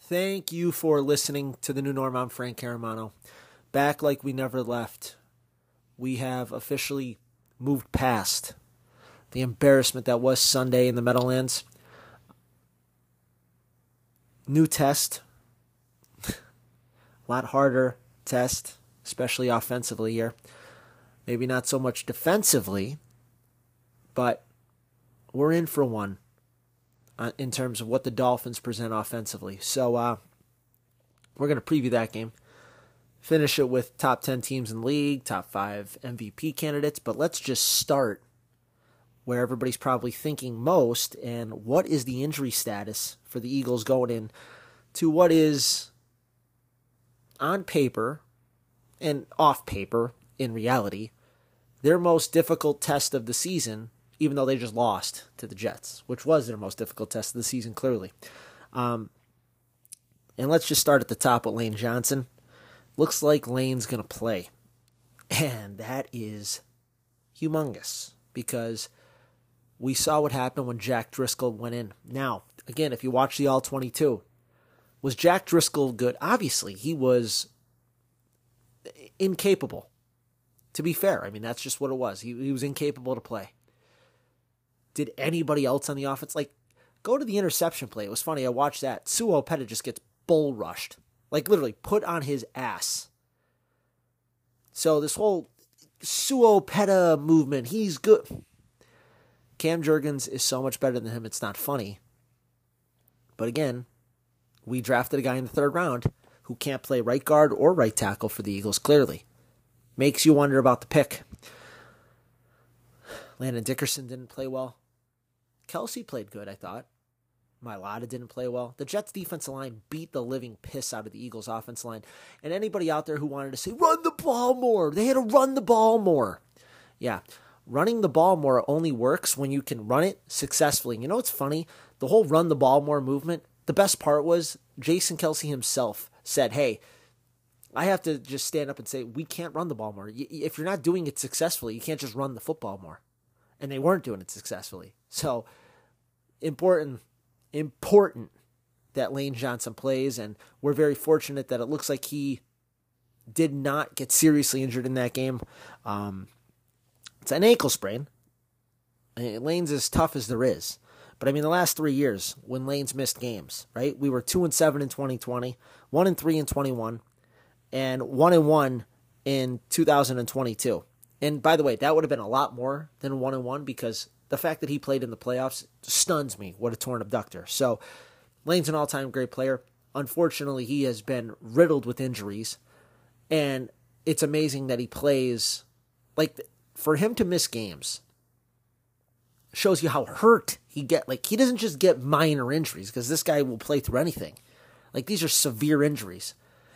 Thank you for listening to the new norm. I'm Frank Caramano. Back like we never left. We have officially moved past the embarrassment that was Sunday in the Meadowlands. New test. A lot harder test, especially offensively here. Maybe not so much defensively, but we're in for one uh, in terms of what the Dolphins present offensively. So uh, we're going to preview that game. Finish it with top 10 teams in the league, top five MVP candidates. But let's just start where everybody's probably thinking most and what is the injury status for the Eagles going in to what is on paper and off paper in reality their most difficult test of the season even though they just lost to the Jets, which was their most difficult test of the season, clearly. Um, and let's just start at the top with Lane Johnson. Looks like Lane's going to play. And that is humongous because we saw what happened when Jack Driscoll went in. Now, again, if you watch the All 22, was Jack Driscoll good? Obviously, he was incapable. To be fair, I mean, that's just what it was. He, he was incapable to play did anybody else on the offense like go to the interception play? It was funny. I watched that. Sua Opeta just gets bull rushed, like literally put on his ass. So this whole Sua Opeta movement, he's good. Cam Jurgens is so much better than him. It's not funny. But again, we drafted a guy in the third round who can't play right guard or right tackle for the Eagles. Clearly, makes you wonder about the pick. Landon Dickerson didn't play well. Kelce played good, I thought. Mailata didn't play well. The Jets' defensive line beat the living piss out of the Eagles' offense line. And anybody out there who wanted to say, run the ball more, they had to run the ball more. Yeah, running the ball more only works when you can run it successfully. You know what's funny? The whole run the ball more movement, the best part was Jason Kelce himself said, hey, I have to just stand up and say, we can't run the ball more. If you're not doing it successfully, you can't just run the football more. And they weren't doing it successfully. So, important, important that Lane Johnson plays, and we're very fortunate that it looks like he did not get seriously injured in that game. Um, it's an ankle sprain. Lane's as tough as there is. But I mean, the last three years when Lane's missed games, right? We were two and seven in 2020, one and three in 21, and one and one in 2022. And by the way, that would have been a lot more than one and one because the fact that he played in the playoffs stuns me. What a torn abductor. So Lane's an all time great player. Unfortunately, he has been riddled with injuries. And it's amazing that he plays. Like, for him to miss games shows you how hurt he get. Like, he doesn't just get minor injuries because this guy will play through anything. Like, these are severe injuries.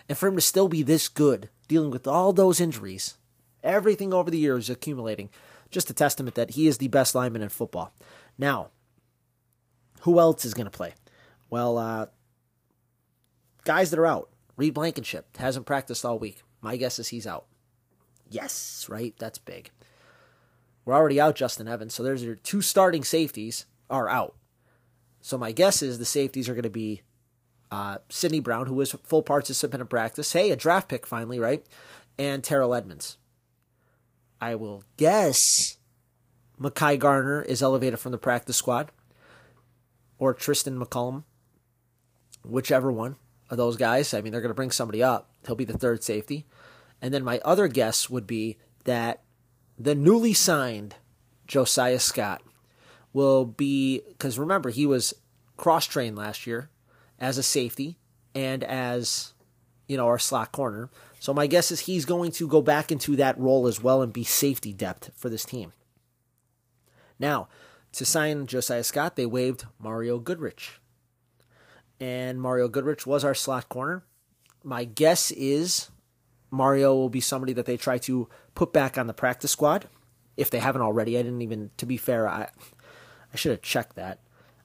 And for him to still be this good, dealing with all those injuries, everything over the years accumulating, just a testament that he is the best lineman in football. Now, who else is going to play? Well, uh, guys that are out. Reed Blankenship hasn't practiced all week. My guess is he's out. Yes, right? That's big. We're already out Justin Evans, so there's your two starting safeties are out. So my guess is the safeties are going to be uh, Sydney Brown, who was full participant in practice. Hey, a draft pick finally, right? And Terrell Edmunds. I will guess Mekhi Garner is elevated from the practice squad, or Tristan McCollum, whichever one of those guys. I mean, they're going to bring somebody up. He'll be the third safety. And then my other guess would be that the newly signed Josiah Scott will be, because remember, he was cross trained last year as a safety and as, you know, our slot corner. So my guess is he's going to go back into that role as well and be safety depth for this team. Now, to sign Josiah Scott, they waived Mario Goodrich. And Mario Goodrich was our slot corner. My guess is Mario will be somebody that they try to put back on the practice squad if they haven't already. I didn't even, to be fair, I, I should have checked that.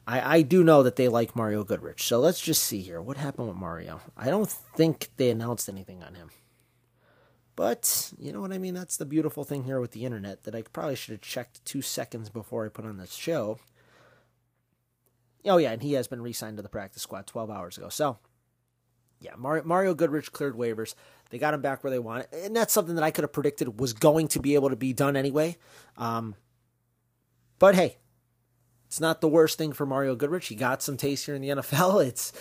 I, I do know that they like Mario Goodrich. So let's just see here. What happened with Mario? I don't think they announced anything on him. But you know what I mean? That's the beautiful thing here with the internet that I probably should have checked two seconds before I put on this show. Oh, yeah, and he has been re signed to the practice squad 12 hours ago. So, yeah, Mario, Goodrich cleared waivers. They got him back where they wanted. And that's something that I could have predicted was going to be able to be done anyway. Um, but hey, it's not the worst thing for Mario Goodrich. He got some taste here in the NFL. It's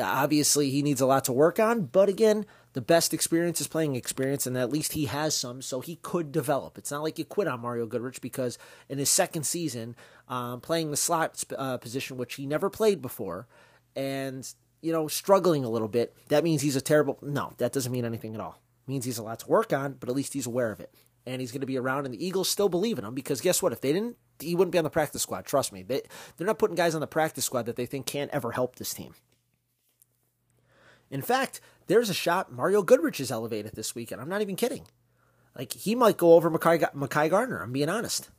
obviously he needs a lot to work on, but again, the best experience is playing experience, and at least he has some, so he could develop. It's not like you quit on Mario Goodrich because in his second season, um, playing the slot uh, position, which he never played before, and you know struggling a little bit, that means he's a terrible. No, that doesn't mean anything at all. It means he's a lot to work on, but at least he's aware of it, and he's going to be around. And the Eagles still believe in him because guess what? If they didn't, he wouldn't be on the practice squad. Trust me, they they're not putting guys on the practice squad that they think can't ever help this team. In fact, there's a shot Mario Goodrich is elevated this weekend. I'm not even kidding. Like he might go over Mekhi Garner. I'm being honest.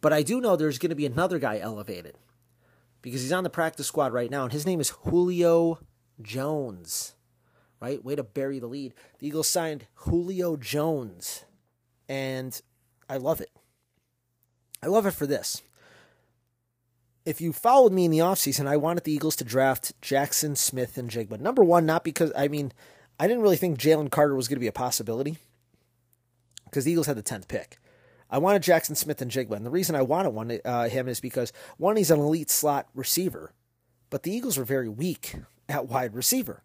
But I do know there's going to be another guy elevated because he's on the practice squad right now, and his name is Julio Jones. Right? Way to bury the lead. The Eagles signed Julio Jones, and I love it. I love it for this if you followed me in the offseason, I wanted the Eagles to draft Jackson Smith-Njigba. Number one, not because, I mean, I didn't really think Jalen Carter was going to be a possibility because the Eagles had the 10th pick. I wanted Jackson Smith-Njigba. And the reason I wanted one, uh, him is because, one, he's an elite slot receiver, but the Eagles were very weak at wide receiver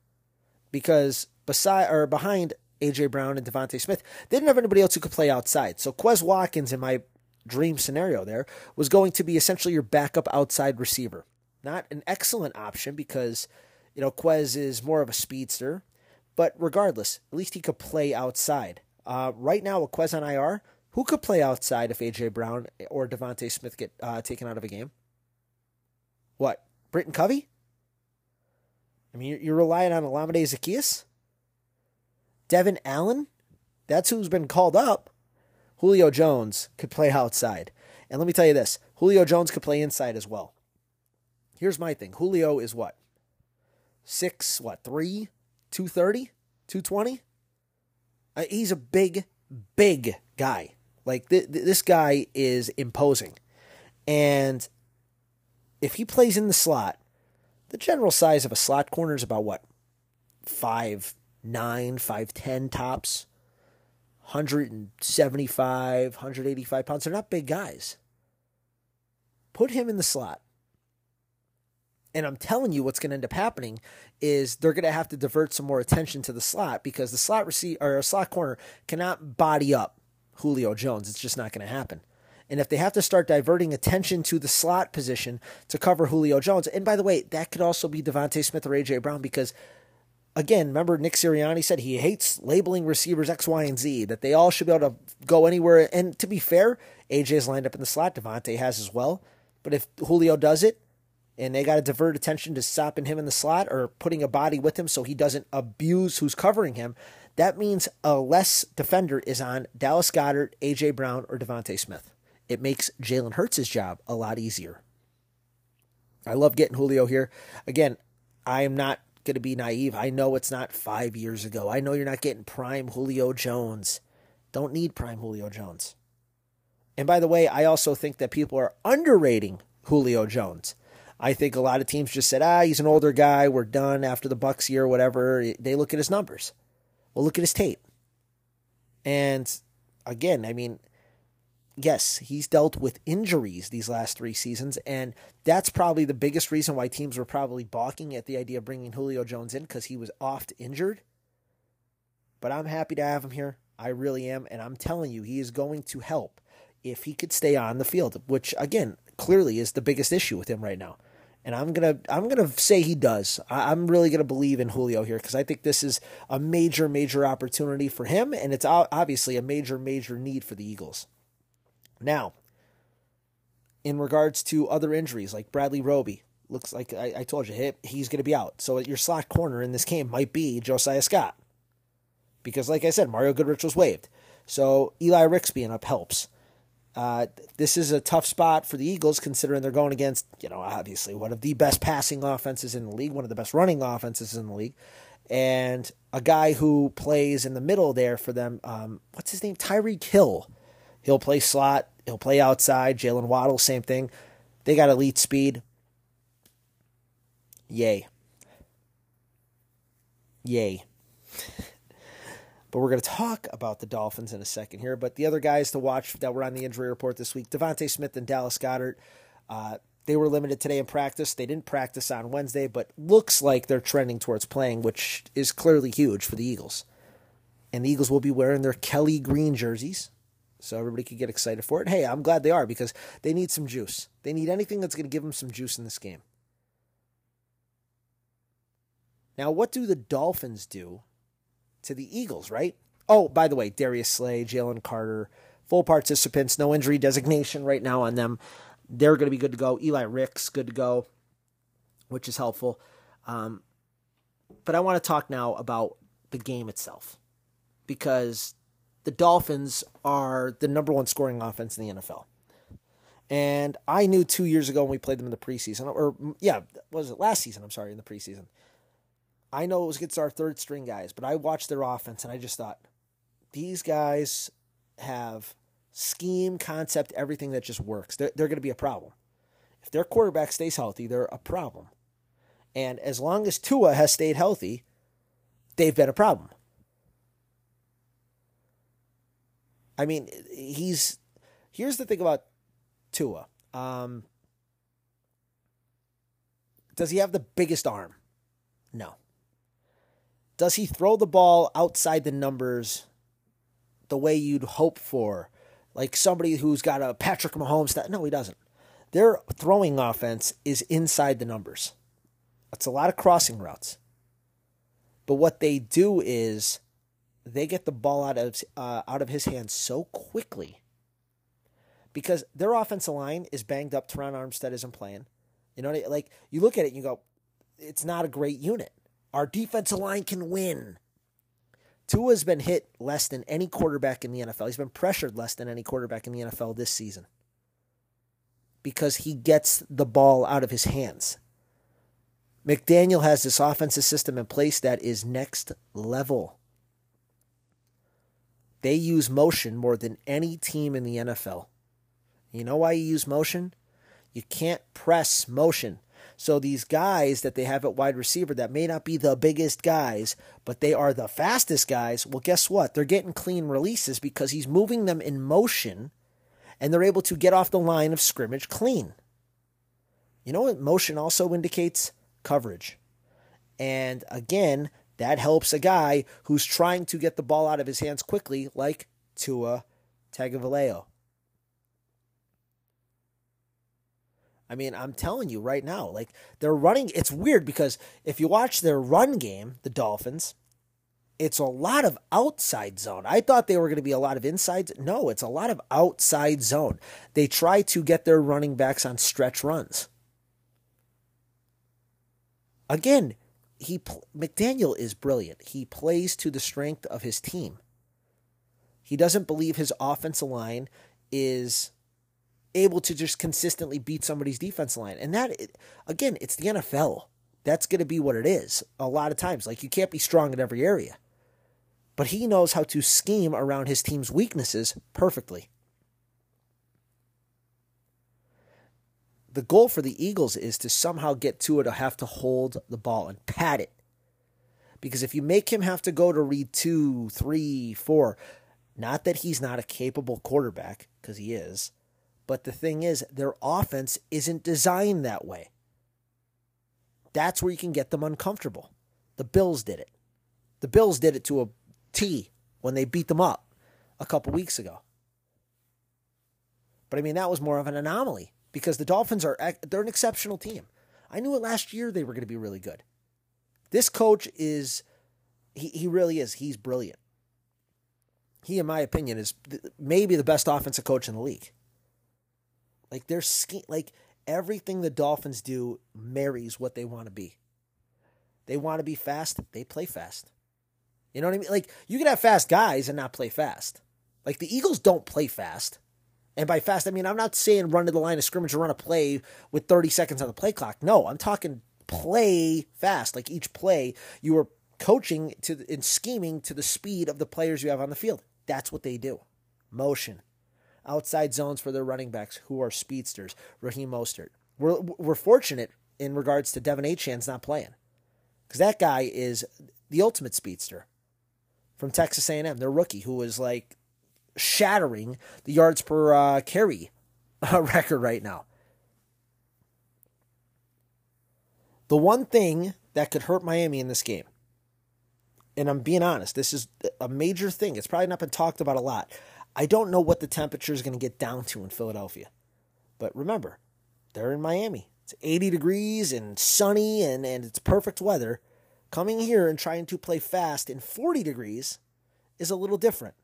because beside or behind A.J. Brown and DeVonta Smith, they didn't have anybody else who could play outside. So Quez Watkins, in my dream scenario there was going to be essentially your backup outside receiver. Not an excellent option because, you know, Quez is more of a speedster, but regardless, at least he could play outside. Uh, right now, with Quez on IR, who could play outside if AJ Brown or DeVonta Smith get uh, taken out of a game? What, Britton Covey? I mean, you're relying on Olamide Zaccheaus? Devon Allen? That's who's been called up. Julio Jones could play outside. And let me tell you this Julio Jones could play inside as well. Here's my thing Julio is what? Six, what, three? 230? 220? Uh, he's a big, big guy. Like, th- th- this guy is imposing. And if he plays in the slot, the general size of a slot corner is about what? Five nine, five ten tops. 175, 185 pounds. They're not big guys. Put him in the slot. And I'm telling you, what's going to end up happening is they're going to have to divert some more attention to the slot because the slot receiver or slot corner cannot body up Julio Jones. It's just not going to happen. And if they have to start diverting attention to the slot position to cover Julio Jones, and by the way, that could also be DeVonta Smith or AJ Brown because again, remember Nick Sirianni said he hates labeling receivers X, Y, and Z, that they all should be able to go anywhere. And to be fair, AJ's lined up in the slot, DeVonta has as well. But if Julio does it, and they got to divert attention to stopping him in the slot or putting a body with him so he doesn't abuse who's covering him, that means a less defender is on Dallas Goedert, AJ Brown, or DeVonta Smith. It makes Jalen Hurts' job a lot easier. I love getting Julio here. Again, I am not going to be naive. I know it's not five years ago. I know you're not getting prime Julio Jones. Don't need prime Julio Jones. And by the way, I also think that people are underrating Julio Jones. I think a lot of teams just said, ah, he's an older guy. We're done after the Bucs year, whatever. They look at his numbers. Well, look at his tape. And again, I mean, yes, he's dealt with injuries these last three seasons, and that's probably the biggest reason why teams were probably balking at the idea of bringing Julio Jones in because he was oft injured. But I'm happy to have him here. I really am, and I'm telling you, he is going to help if he could stay on the field, which again clearly is the biggest issue with him right now. And I'm gonna I'm gonna say he does. I'm really gonna believe in Julio here because I think this is a major major opportunity for him, and it's obviously a major major need for the Eagles. Now, in regards to other injuries like Bradley Roby, looks like I, I told you he's going to be out. So your slot corner in this game might be Josiah Scott. Because, like I said, Mario Goodrich was waived. So Eli Ricks being up helps. Uh, this is a tough spot for the Eagles considering they're going against, you know, obviously one of the best passing offenses in the league, one of the best running offenses in the league. And a guy who plays in the middle there for them. Um, what's his name? Tyreek Hill. He'll play slot. He'll play outside. Jaylen Waddle, same thing. They got elite speed. Yay. Yay. but we're going to talk about the Dolphins in a second here. But the other guys to watch that were on the injury report this week DeVonta Smith and Dallas Goedert. Uh, they were limited today in practice. They didn't practice on Wednesday, but looks like they're trending towards playing, which is clearly huge for the Eagles. And the Eagles will be wearing their Kelly green jerseys, so everybody could get excited for it. Hey, I'm glad they are because they need some juice. They need anything that's going to give them some juice in this game. Now, what do the Dolphins do to the Eagles, right? Oh, by the way, Darius Slay, Jalen Carter, full participants, no injury designation right now on them they're going to be good to go. Eli Ricks, good to go, which is helpful. Um, but I want to talk now about the game itself because the Dolphins are the number one scoring offense in the NFL. And I knew two years ago when we played them in the preseason, or yeah, was it last season? I'm sorry, in the preseason. I know it was against our third string guys, but I watched their offense and I just thought these guys have scheme, concept, everything that just works. They're, they're going to be a problem. If their quarterback stays healthy, they're a problem. And as long as Tua has stayed healthy, they've been a problem. I mean, he's. Here's the thing about Tua. Um, does he have the biggest arm? No. Does he throw the ball outside the numbers the way you'd hope for like somebody who's got a Patrick Mahomes. That no, he doesn't. Their throwing offense is inside the numbers. That's a lot of crossing routes. But what they do is they get the ball out of uh, out of his hands so quickly because their offensive line is banged up. Terron Armstead isn't playing. You know, like you look at it and you go, it's not a great unit. Our defensive line can win. Tua's been hit less than any quarterback in the NFL. He's been pressured less than any quarterback in the NFL this season because he gets the ball out of his hands. McDaniel has this offensive system in place that is next level. They use motion more than any team in the NFL. You know why you use motion? You can't press motion. So these guys that they have at wide receiver that may not be the biggest guys, but they are the fastest guys, well, guess what? They're getting clean releases because he's moving them in motion and they're able to get off the line of scrimmage clean. You know what motion also indicates? Coverage. And again, that helps a guy who's trying to get the ball out of his hands quickly, like Tua Tagovailoa. I mean, I'm telling you right now, like they're running. It's weird because if you watch their run game, the Dolphins, it's a lot of outside zone. I thought they were going to be a lot of inside. No, it's a lot of outside zone. They try to get their running backs on stretch runs. Again, he McDaniel is brilliant. He plays to the strength of his team. He doesn't believe his offensive line is able to just consistently beat somebody's defense line. And that, again, it's the NFL. That's going to be what it is a lot of times. Like, you can't be strong in every area. But he knows how to scheme around his team's weaknesses perfectly. The goal for the Eagles is to somehow get to it to have to hold the ball and pat it. Because if you make him have to go to read two, three, four, not that he's not a capable quarterback, because he is, but the thing is, their offense isn't designed that way. That's where you can get them uncomfortable. The Bills did it. The Bills did it to a T when they beat them up a couple weeks ago. But I mean, that was more of an anomaly because the Dolphins are they're an exceptional team. I knew it last year they were going to be really good. This coach is he he really is. He's brilliant. He in my opinion is maybe the best offensive coach in the league. Like they're ski- like everything the Dolphins do marries what they want to be. They want to be fast, they play fast. You know what I mean? Like you can have fast guys and not play fast. Like the Eagles don't play fast. And by fast, I mean I'm not saying run to the line of scrimmage or run a play with 30 seconds on the play clock. No, I'm talking play fast. Like each play, you were coaching to and scheming to the speed of the players you have on the field. That's what they do. Motion. Outside zones for their running backs who are speedsters. Raheem Mostert. We're, we're fortunate in regards to De'Von Achane's not playing. Because that guy is the ultimate speedster from Texas A&M, their rookie, who was like shattering the yards per uh, carry record right now. The one thing that could hurt Miami in this game, and I'm being honest, this is a major thing. It's probably not been talked about a lot. I don't know what the temperature is going to get down to in Philadelphia. But remember, they're in Miami. It's 80 degrees and sunny and, and it's perfect weather. Coming here and trying to play fast in 40 degrees is a little different.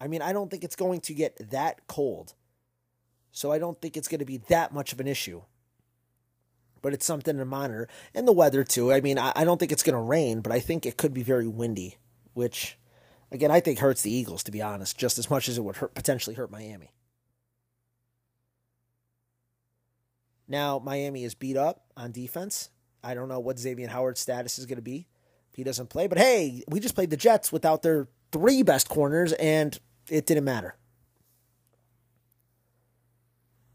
I mean, I don't think it's going to get that cold. So I don't think it's going to be that much of an issue. But it's something to monitor. And the weather, too. I mean, I, don't think it's going to rain, but I think it could be very windy, which, again, I think hurts the Eagles, to be honest, just as much as it would hurt, potentially hurt Miami. Now, Miami is beat up on defense. I don't know what Xavier Howard's status is going to be if he doesn't play. But hey, we just played the Jets without their three best corners, and it didn't matter.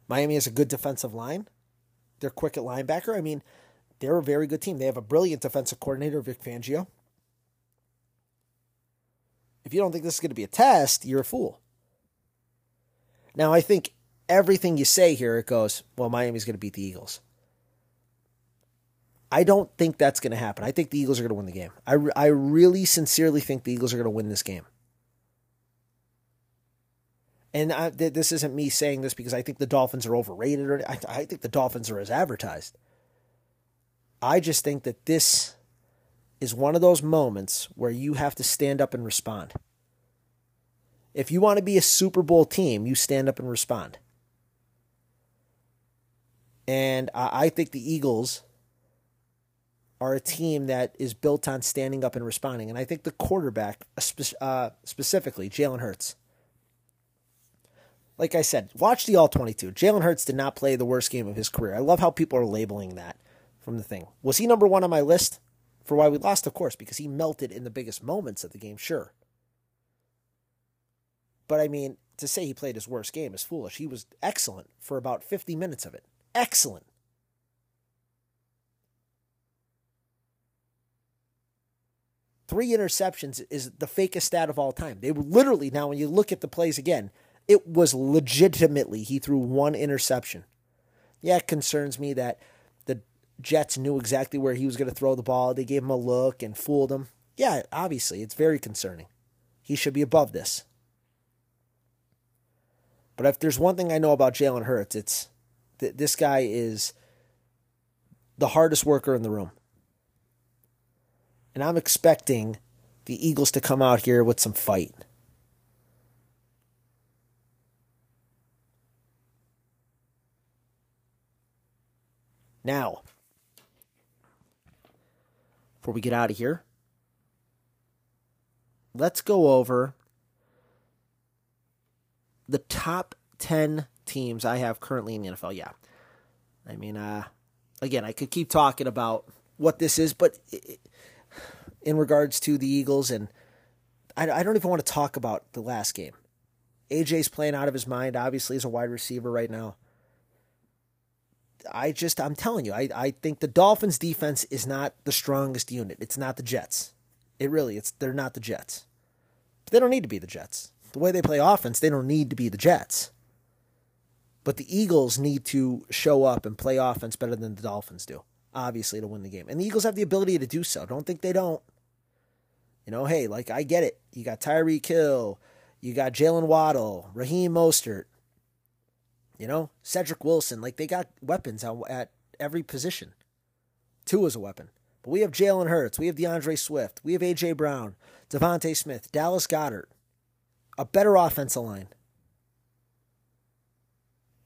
Miami has a good defensive line. They're quick at linebacker. I mean, they're a very good team. They have a brilliant defensive coordinator, Vic Fangio. If you don't think this is going to be a test, you're a fool. Now, I think everything you say here, it goes, well, Miami's going to beat the Eagles. I don't think that's going to happen. I think the Eagles are going to win the game. I, I really sincerely think the Eagles are going to win this game. And I, th- this isn't me saying this because I think the Dolphins are overrated or I, I think the Dolphins are as advertised. I just think that this is one of those moments where you have to stand up and respond. If you want to be a Super Bowl team, you stand up and respond. And I think the Eagles are a team that is built on standing up and responding. And I think the quarterback, uh, specifically Jalen Hurts, like I said, watch the All 22. Jalen Hurts did not play the worst game of his career. I love how people are labeling that from the thing. Was he number one on my list for why we lost? Of course, because he melted in the biggest moments of the game, sure. But I mean, to say he played his worst game is foolish. He was excellent for about 50 minutes of it excellent. Three interceptions is the fakest stat of all time. They were literally, now when you look at the plays again, it was legitimately he threw one interception. Yeah, it concerns me that the Jets knew exactly where he was going to throw the ball. They gave him a look and fooled him. Yeah, obviously, it's very concerning. He should be above this. But if there's one thing I know about Jalen Hurts, it's that this guy is the hardest worker in the room. And I'm expecting the Eagles to come out here with some fight. Now, before we get out of here, let's go over the top 10 teams I have currently in the NFL. Yeah. I mean, uh, again, I could keep talking about what this is, but in regards to the Eagles, and I, I don't even want to talk about the last game. AJ's playing out of his mind, obviously, as a wide receiver right now. I just, I'm telling you, I, I think the Dolphins' defense is not the strongest unit. It's not the Jets. It really, it's they're not the Jets. But they don't need to be the Jets. The way they play offense, they don't need to be the Jets. But the Eagles need to show up and play offense better than the Dolphins do, obviously, to win the game. And the Eagles have the ability to do so. Don't think they don't. You know, hey, like I get it. You got Tyreek Hill, you got Jaylen Waddle, Raheem Mostert, you know, Cedric Wilson. Like they got weapons at every position. Tua is a weapon. But we have Jalen Hurts, we have D'Andre Swift, we have AJ Brown, DeVonta Smith, Dallas Goedert, a better offensive line.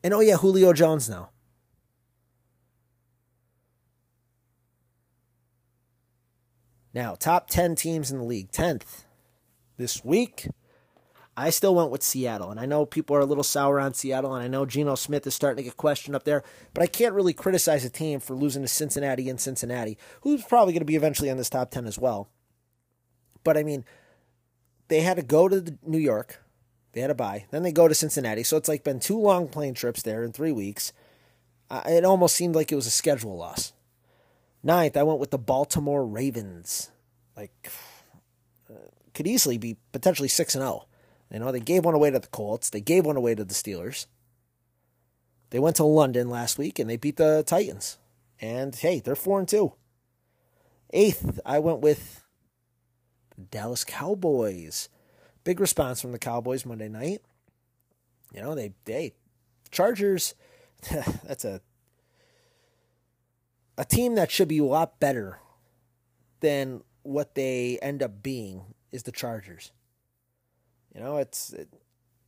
And oh, yeah, Julio Jones now. Now, top 10 teams in the league. 10th this week, I still went with Seattle, and I know people are a little sour on Seattle, and I know Geno Smith is starting to get questioned up there, but I can't really criticize a team for losing to Cincinnati and Cincinnati, who's probably going to be eventually on this top 10 as well. But I mean, they had to go to New York, they had to buy, then they go to Cincinnati, so it's like been two long plane trips there in three weeks. It almost seemed like it was a schedule loss. Ninth, I went with the Baltimore Ravens. Like, uh, could easily be potentially 6 and 0. You know, they gave one away to the Colts. They gave one away to the Steelers. They went to London last week and they beat the Titans. And hey, they're four and two. Eighth, I went with the Dallas Cowboys. Big response from the Cowboys Monday night. You know, they they Chargers. that's a a team that should be a lot better than what they end up being is the Chargers. You know, it's it,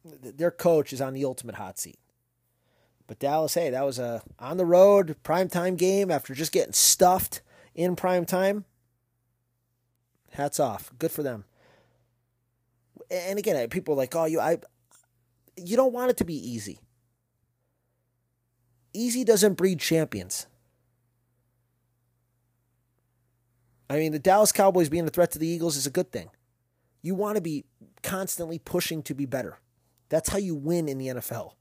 their coach is on the ultimate hot seat. But Dallas, hey, that was a on the road primetime game after just getting stuffed in prime time. Hats off. Good for them. And again, people are like, "Oh, you I you don't want it to be easy. Easy doesn't breed champions." I mean, the Dallas Cowboys being a threat to the Eagles is a good thing. You want to be constantly pushing to be better. That's how you win in the NFL.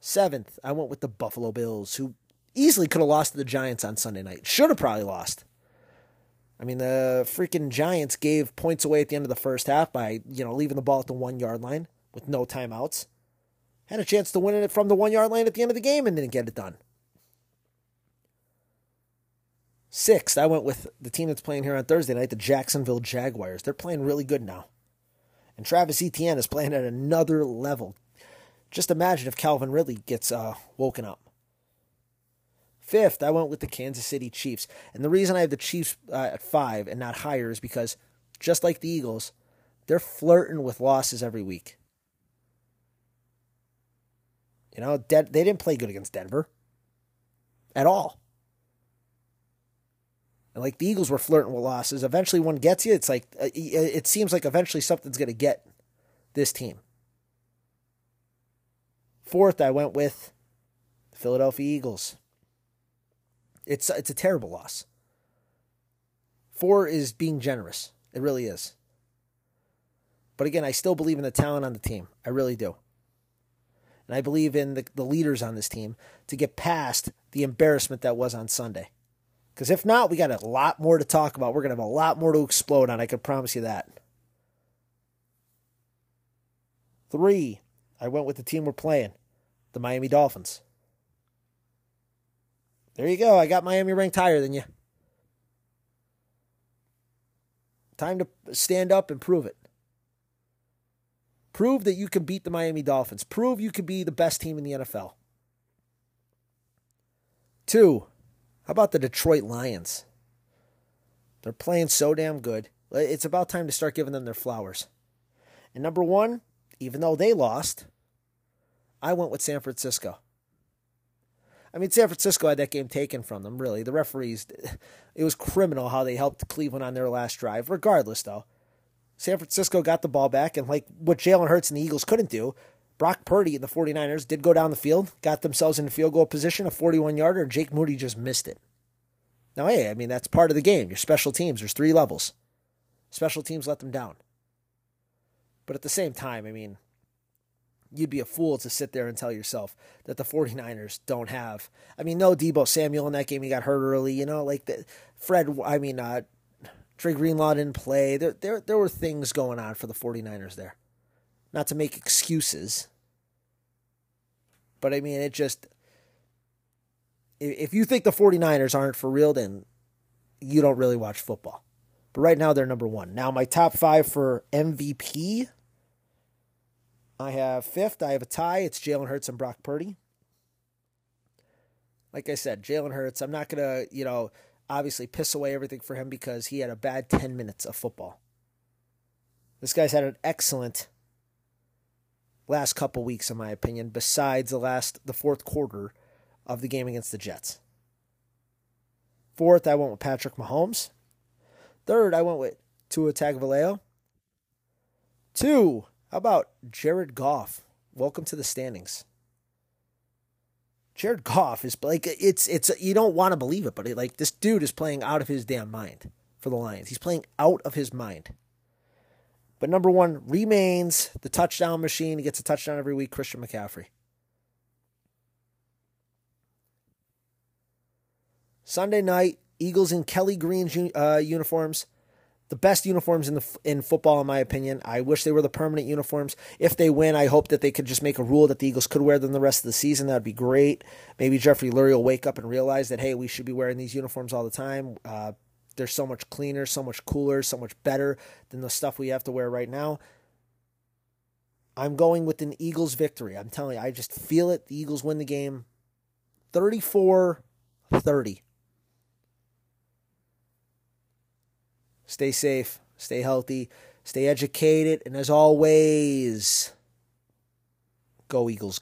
Seventh, I went with the Buffalo Bills, who easily could have lost to the Giants on Sunday night. Should have probably lost. I mean, the freaking Giants gave points away at the end of the first half by, you know, leaving the ball at the one yard line with no timeouts. Had a chance to win it from the one yard line at the end of the game and didn't get it done. Sixth, I went with the team that's playing here on Thursday night, the Jacksonville Jaguars. They're playing really good now. And Travis Etienne is playing at another level. Just imagine if Calvin Ridley gets uh, woken up. Fifth, I went with the Kansas City Chiefs. And the reason I have the Chiefs uh, at five and not higher is because, just like the Eagles, they're flirting with losses every week. You know, they didn't play good against Denver at all. And like the Eagles were flirting with losses. Eventually, one gets you. It's like uh, it seems like eventually something's going to get this team. Fourth, I went with the Philadelphia Eagles. It's it's a terrible loss. Four is being generous. It really is. But again, I still believe in the talent on the team. I really do. And I believe in the, the leaders on this team to get past the embarrassment that was on Sunday. Because if not, we got a lot more to talk about. We're going to have a lot more to explode on. I can promise you that. Three, I went with the team we're playing, the Miami Dolphins. There you go. I got Miami ranked higher than you. Time to stand up and prove it. Prove that you can beat the Miami Dolphins. Prove you can be the best team in the NFL. Two, how about the Detroit Lions? They're playing so damn good. It's about time to start giving them their flowers. And number one, even though they lost, I went with San Francisco. I mean, San Francisco had that game taken from them, really. The referees, it was criminal how they helped Cleveland on their last drive. Regardless, though, San Francisco got the ball back, and like what Jalen Hurts and the Eagles couldn't do, Brock Purdy and the 49ers did go down the field, got themselves in field goal position, a 41 yarder, and Jake Moody just missed it. Now, hey, I mean, that's part of the game. Your special teams, there's three levels. Special teams let them down. But at the same time, I mean, you'd be a fool to sit there and tell yourself that the 49ers don't have. I mean, no Deebo Samuel in that game. He got hurt early, you know, like the Fred, I mean, uh, Dre Greenlaw didn't play. There, there, there were things going on for the 49ers there. Not to make excuses, but I mean, it just. If you think the 49ers aren't for real, then you don't really watch football. But right now, they're number one. Now, my top five for MVP I have fifth, I have a tie. It's Jalen Hurts and Brock Purdy. Like I said, Jalen Hurts, I'm not going to, you know, obviously piss away everything for him because he had a bad 10 minutes of football. This guy's had an excellent last couple weeks, in my opinion, besides the last the fourth quarter of the game against the Jets. Fourth, I went with Patrick Mahomes. Third, I went with Tua Tagovailoa. Two, how about Jared Goff? Welcome to the standings. Jared Goff is like it's it's you don't want to believe it, but it, like this dude is playing out of his damn mind for the Lions. He's playing out of his mind. But number one remains the touchdown machine. He gets a touchdown every week, Christian McCaffrey. Sunday night, Eagles in Kelly Green uh, uniforms the best uniforms in the in football, in my opinion. I wish they were the permanent uniforms. If they win, I hope that they could just make a rule that the Eagles could wear them the rest of the season. That'd be great. Maybe Jeffrey Lurie will wake up and realize that hey, we should be wearing these uniforms all the time. Uh, they're so much cleaner, so much cooler, so much better than the stuff we have to wear right now. I'm going with an Eagles victory. I'm telling you, I just feel it. The Eagles win the game 34 30. Stay safe, stay healthy, stay educated, and as always, go Eagles.